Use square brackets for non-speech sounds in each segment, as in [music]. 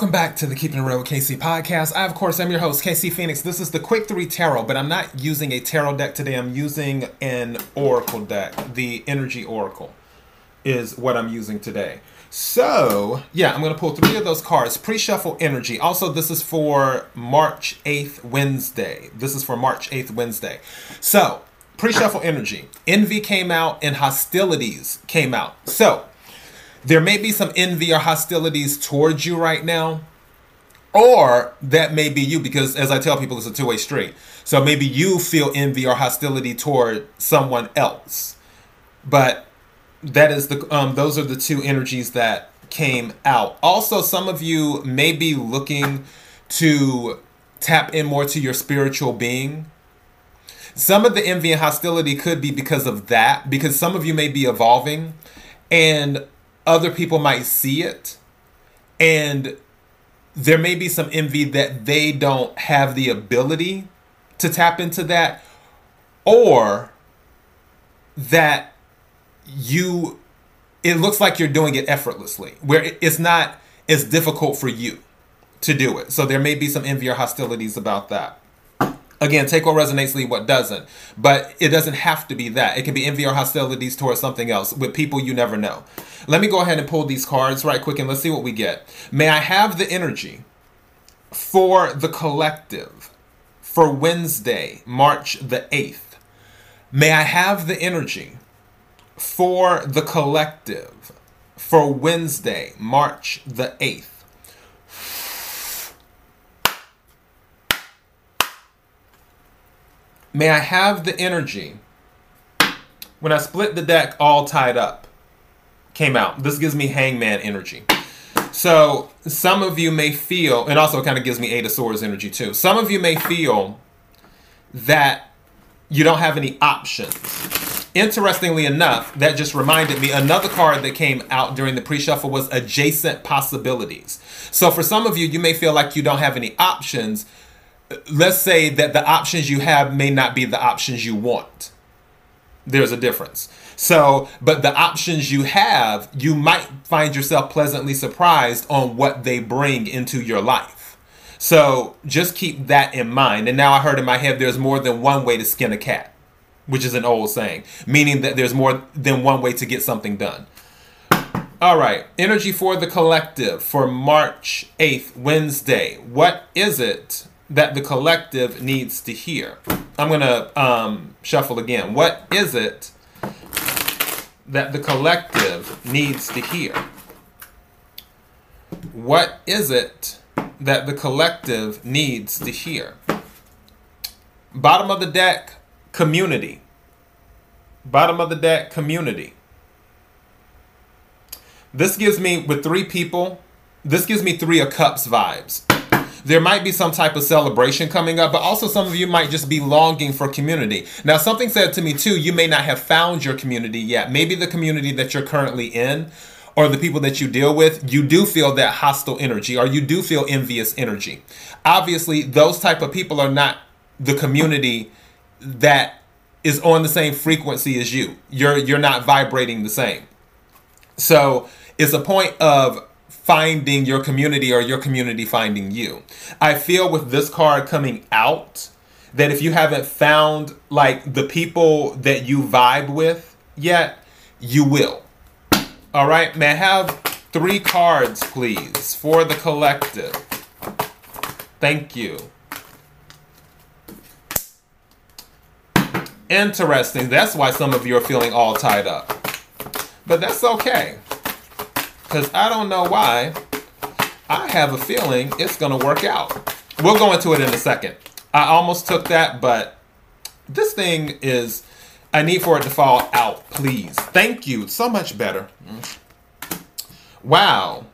Welcome back to the Keeping It Real with KC podcast. I, of course, am your host, KC Phoenix. This is the Quick 3 Tarot, but I'm not using a tarot deck today. I'm using an Oracle deck. The Energy Oracle is what I'm using today. So, yeah, I'm going to pull three of those cards. Pre shuffle energy. Also, this is for March 8th, Wednesday. This is for March 8th, Wednesday. So, pre shuffle energy. Envy came out and hostilities came out. So, there may be some envy or hostilities towards you right now. Or that may be you because, as I tell people, it's a two way street. So maybe you feel envy or hostility toward someone else. But that is the um, those are the two energies that came out. Also, some of you may be looking to tap in more to your spiritual being. Some of the envy and hostility could be because of that, because some of you may be evolving and other people might see it. And there may be some envy that they don't have the ability to tap into that or that you it looks like you're doing it effortlessly where it's not as difficult for you to do it. So there may be some envy or hostilities about that again take what resonates leave what doesn't. But it doesn't have to be that. It can be envy or hostilities towards something else with people you never know. Let me go ahead and pull these cards right quick and let's see what we get. May i have the energy for the collective for wednesday march the 8th may i have the energy for the collective for Wednesday, March the 8th. May I have the energy when I split the deck all tied up came out. This gives me hangman energy. So some of you may feel, and also kind of gives me Eight of Swords energy too. Some of you may feel that you don't have any options interestingly enough, that just reminded me another card that came out during the pre shuffle was adjacent possibilities. So for some of you, you may feel like you don't have any options. Let's say that the options you have may not be the options you want. There's a difference. So, but the options you have, you might find yourself pleasantly surprised on what they bring into your life. So just keep that in mind. And now I heard in my head there's more than one way to skin a cat which is an old saying, meaning that there's more than one way to get something done. All right, energy for the collective for March 8th, Wednesday. What is it that the collective needs to hear? I'm going to um, shuffle again. What is it that the collective needs to hear? What is it that the collective needs to hear? Bottom of the deck, community. Bottom of the deck, community. This gives me, with three people, this gives me three of cups vibes. There might be some type of celebration coming up, but also some of you might just be longing for community. Now, something said to me too, you may not have found your community yet. Maybe the community that you're currently in or the people that you deal with, you do feel that hostile energy or you do feel envious energy. Obviously, those type of people are not the community that is on the same frequency as you. You're you're not vibrating the same. So it's a point of finding your community or your community finding you. I feel with this card coming out that if you haven't found like the people that you vibe with yet, you will. All right, may I have three cards, please, for the collective? Thank you. Interesting. That's why some of you are feeling all tied up. But that's okay. Because I don't know why. I have a feeling it's going to work out. We'll go into it in a second. I almost took that, but this thing is. I need for it to fall out, please. Thank you. So much better. Wow.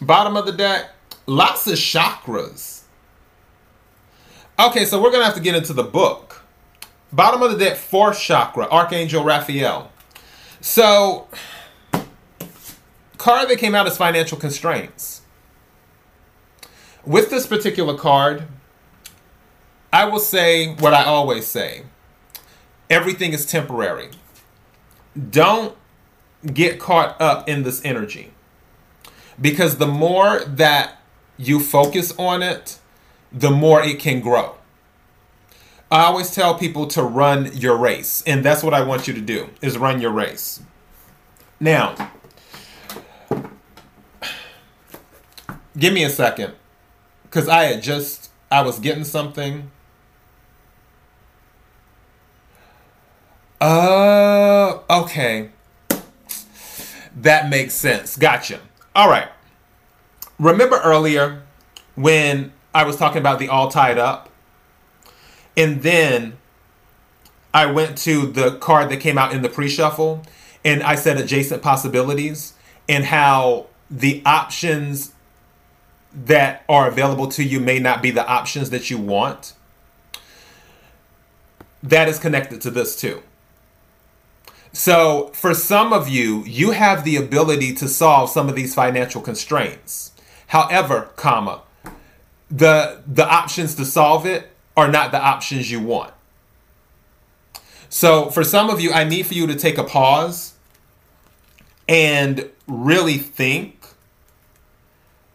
Bottom of the deck, lots of chakras. Okay, so we're going to have to get into the book. Bottom of the deck, fourth chakra, Archangel Raphael. So, card that came out is financial constraints. With this particular card, I will say what I always say everything is temporary. Don't get caught up in this energy. because the more that you focus on it, the more it can grow. I always tell people to run your race, and that's what I want you to do is run your race. Now, give me a second cuz I had just I was getting something. Uh, okay. That makes sense. Gotcha. All right. Remember earlier when I was talking about the all tied up? And then I went to the card that came out in the pre shuffle and I said adjacent possibilities and how the options that are available to you may not be the options that you want. That is connected to this too. So, for some of you, you have the ability to solve some of these financial constraints. However, comma, the the options to solve it are not the options you want. So, for some of you, I need for you to take a pause and really think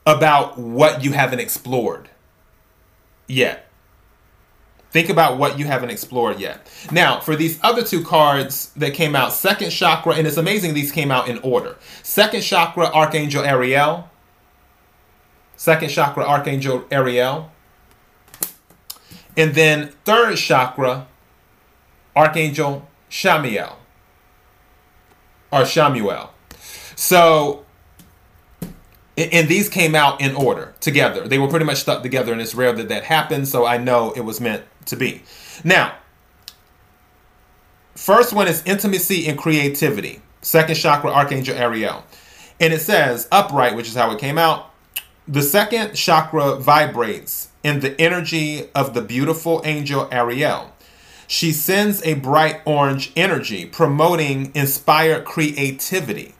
about what you haven't explored yet. Think about what you haven't explored yet. Now, for these other two cards that came out, second chakra, and it's amazing these came out in order. Second chakra, Archangel Ariel. Second chakra, Archangel Ariel. And then third chakra, Archangel Shamiel. Or Shamuel. So and these came out in order together. They were pretty much stuck together, and it's rare that that happens. So I know it was meant to be. Now, first one is intimacy and creativity. Second chakra, Archangel Ariel, and it says upright, which is how it came out. The second chakra vibrates in the energy of the beautiful angel Ariel. She sends a bright orange energy, promoting inspired creativity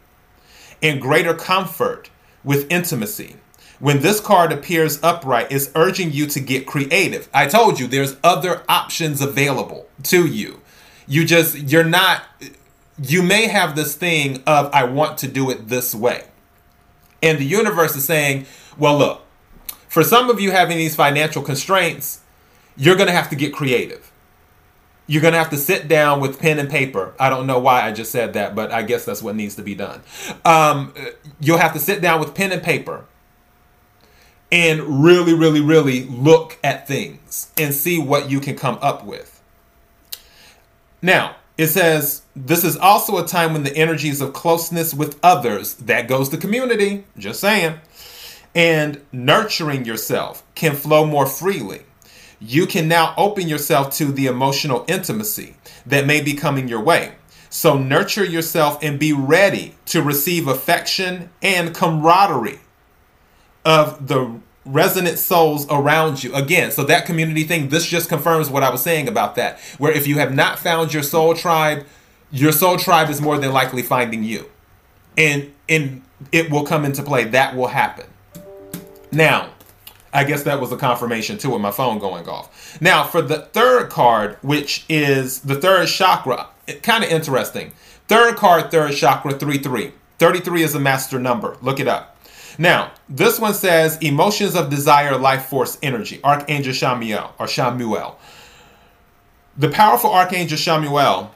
and greater comfort with intimacy. When this card appears upright, it's urging you to get creative. I told you there's other options available to you. You just, you're not, you may have this thing of, I want to do it this way. And the universe is saying, well, look, for some of you having these financial constraints, you're going to have to get creative. You're going to have to sit down with pen and paper. I don't know why I just said that, but I guess that's what needs to be done. Um, you'll have to sit down with pen and paper and really, really, really look at things and see what you can come up with. Now, it says, this is also a time when the energies of closeness with others, that goes to community, just saying, and nurturing yourself can flow more freely you can now open yourself to the emotional intimacy that may be coming your way. So nurture yourself and be ready to receive affection and camaraderie of the resonant souls around you. Again, so that community thing, this just confirms what I was saying about that. Where if you have not found your soul tribe, your soul tribe is more than likely finding you. And and it will come into play. That will happen. Now, I guess that was a confirmation too with my phone going off. Now, for the third card, which is the third chakra, kind of interesting. Third card, third chakra, 3 3. 33 is a master number. Look it up. Now, this one says emotions of desire, life force, energy. Archangel Shamiel or Shamuel. The powerful Archangel Shamuel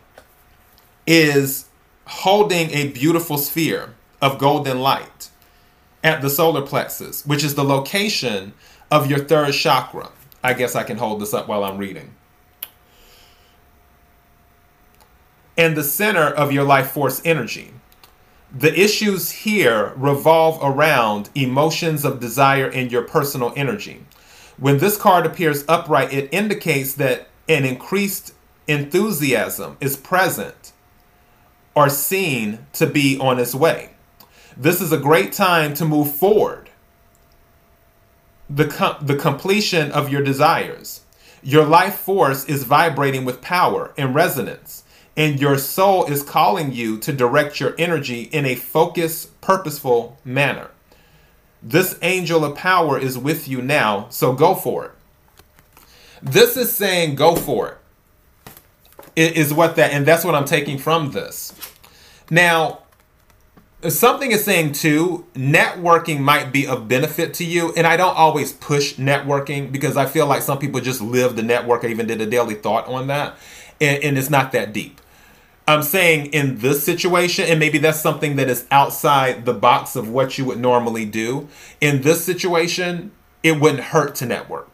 is holding a beautiful sphere of golden light at the solar plexus, which is the location of your third chakra. I guess I can hold this up while I'm reading. And the center of your life force energy. The issues here revolve around emotions of desire and your personal energy. When this card appears upright, it indicates that an increased enthusiasm is present or seen to be on its way. This is a great time to move forward. The, com- the completion of your desires. Your life force is vibrating with power and resonance, and your soul is calling you to direct your energy in a focused, purposeful manner. This angel of power is with you now, so go for it. This is saying go for it. It is what that, and that's what I'm taking from this. Now, something is saying too networking might be of benefit to you and i don't always push networking because i feel like some people just live the network. I even did a daily thought on that and, and it's not that deep. I'm saying in this situation and maybe that's something that is outside the box of what you would normally do in this situation it wouldn't hurt to network.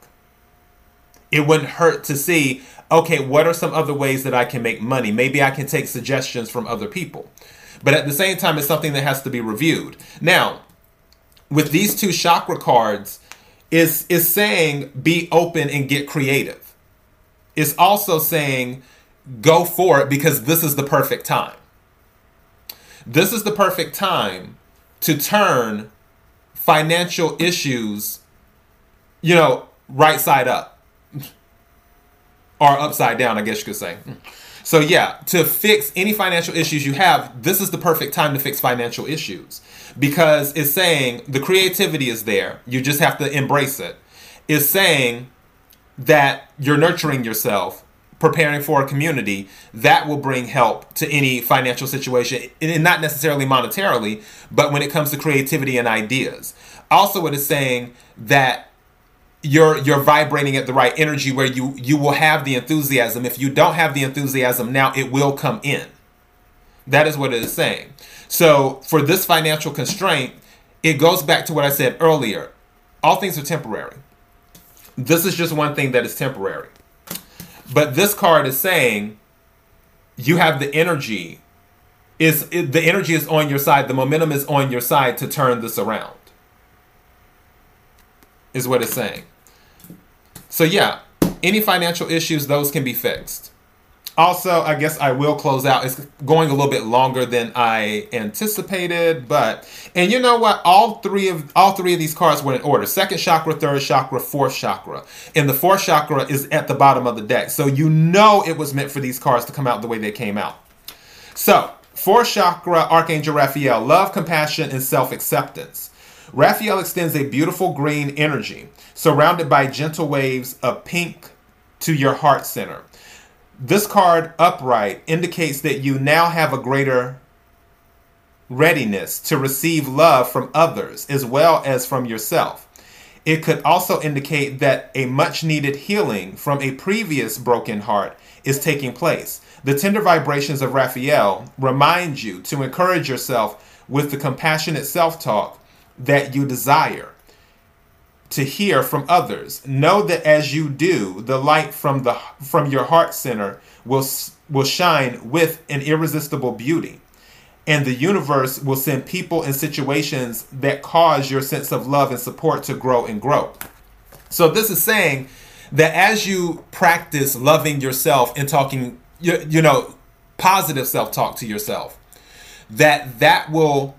It wouldn't hurt to see okay what are some other ways that i can make money? Maybe i can take suggestions from other people but at the same time, it's something that has to be reviewed. Now, with these two chakra cards, is is saying be open and get creative. It's also saying go for it because this is the perfect time. This is the perfect time to turn financial issues, you know, right side up [laughs] or upside down, I guess you could say. So yeah, to fix any financial issues you have, this is the perfect time to fix financial issues because it's saying the creativity is there. You just have to embrace it. It's saying that you're nurturing yourself, preparing for a community that will bring help to any financial situation, and not necessarily monetarily, but when it comes to creativity and ideas. Also, it is saying that you're you're vibrating at the right energy where you you will have the enthusiasm. If you don't have the enthusiasm now it will come in. That is what it is saying. So for this financial constraint it goes back to what i said earlier. All things are temporary. This is just one thing that is temporary. But this card is saying you have the energy. Is the energy is on your side. The momentum is on your side to turn this around is what it's saying so yeah, any financial issues, those can be fixed. Also, I guess I will close out. It's going a little bit longer than I anticipated, but and you know what? All three of all three of these cards were in order: second chakra, third chakra, fourth chakra, and the fourth chakra is at the bottom of the deck. So you know it was meant for these cards to come out the way they came out. So fourth chakra, Archangel Raphael, love, compassion, and self acceptance. Raphael extends a beautiful green energy surrounded by gentle waves of pink to your heart center. This card, upright, indicates that you now have a greater readiness to receive love from others as well as from yourself. It could also indicate that a much needed healing from a previous broken heart is taking place. The tender vibrations of Raphael remind you to encourage yourself with the compassionate self talk that you desire to hear from others. Know that as you do, the light from the from your heart center will will shine with an irresistible beauty. And the universe will send people and situations that cause your sense of love and support to grow and grow. So this is saying that as you practice loving yourself and talking you, you know positive self-talk to yourself, that that will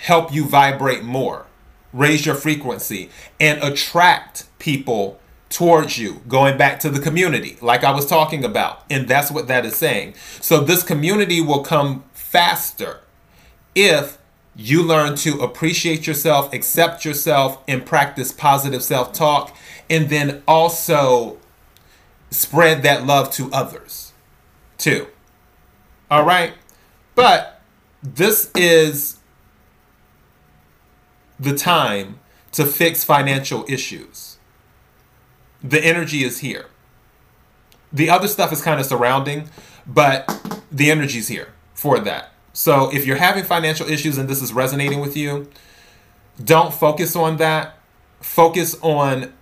help you vibrate more, raise your frequency, and attract people towards you, going back to the community, like I was talking about. And that's what that is saying. So, this community will come faster if you learn to appreciate yourself, accept yourself, and practice positive self talk, and then also spread that love to others too. All right. But this is the time to fix financial issues. The energy is here. The other stuff is kind of surrounding, but the energy is here for that. So if you're having financial issues and this is resonating with you, don't focus on that. Focus on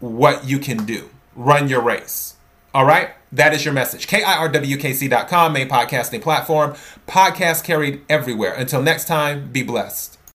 what you can do. Run your race. All right? That is your message. KIRWKC.com, main podcasting platform. Podcast carried everywhere. Until next time, be blessed.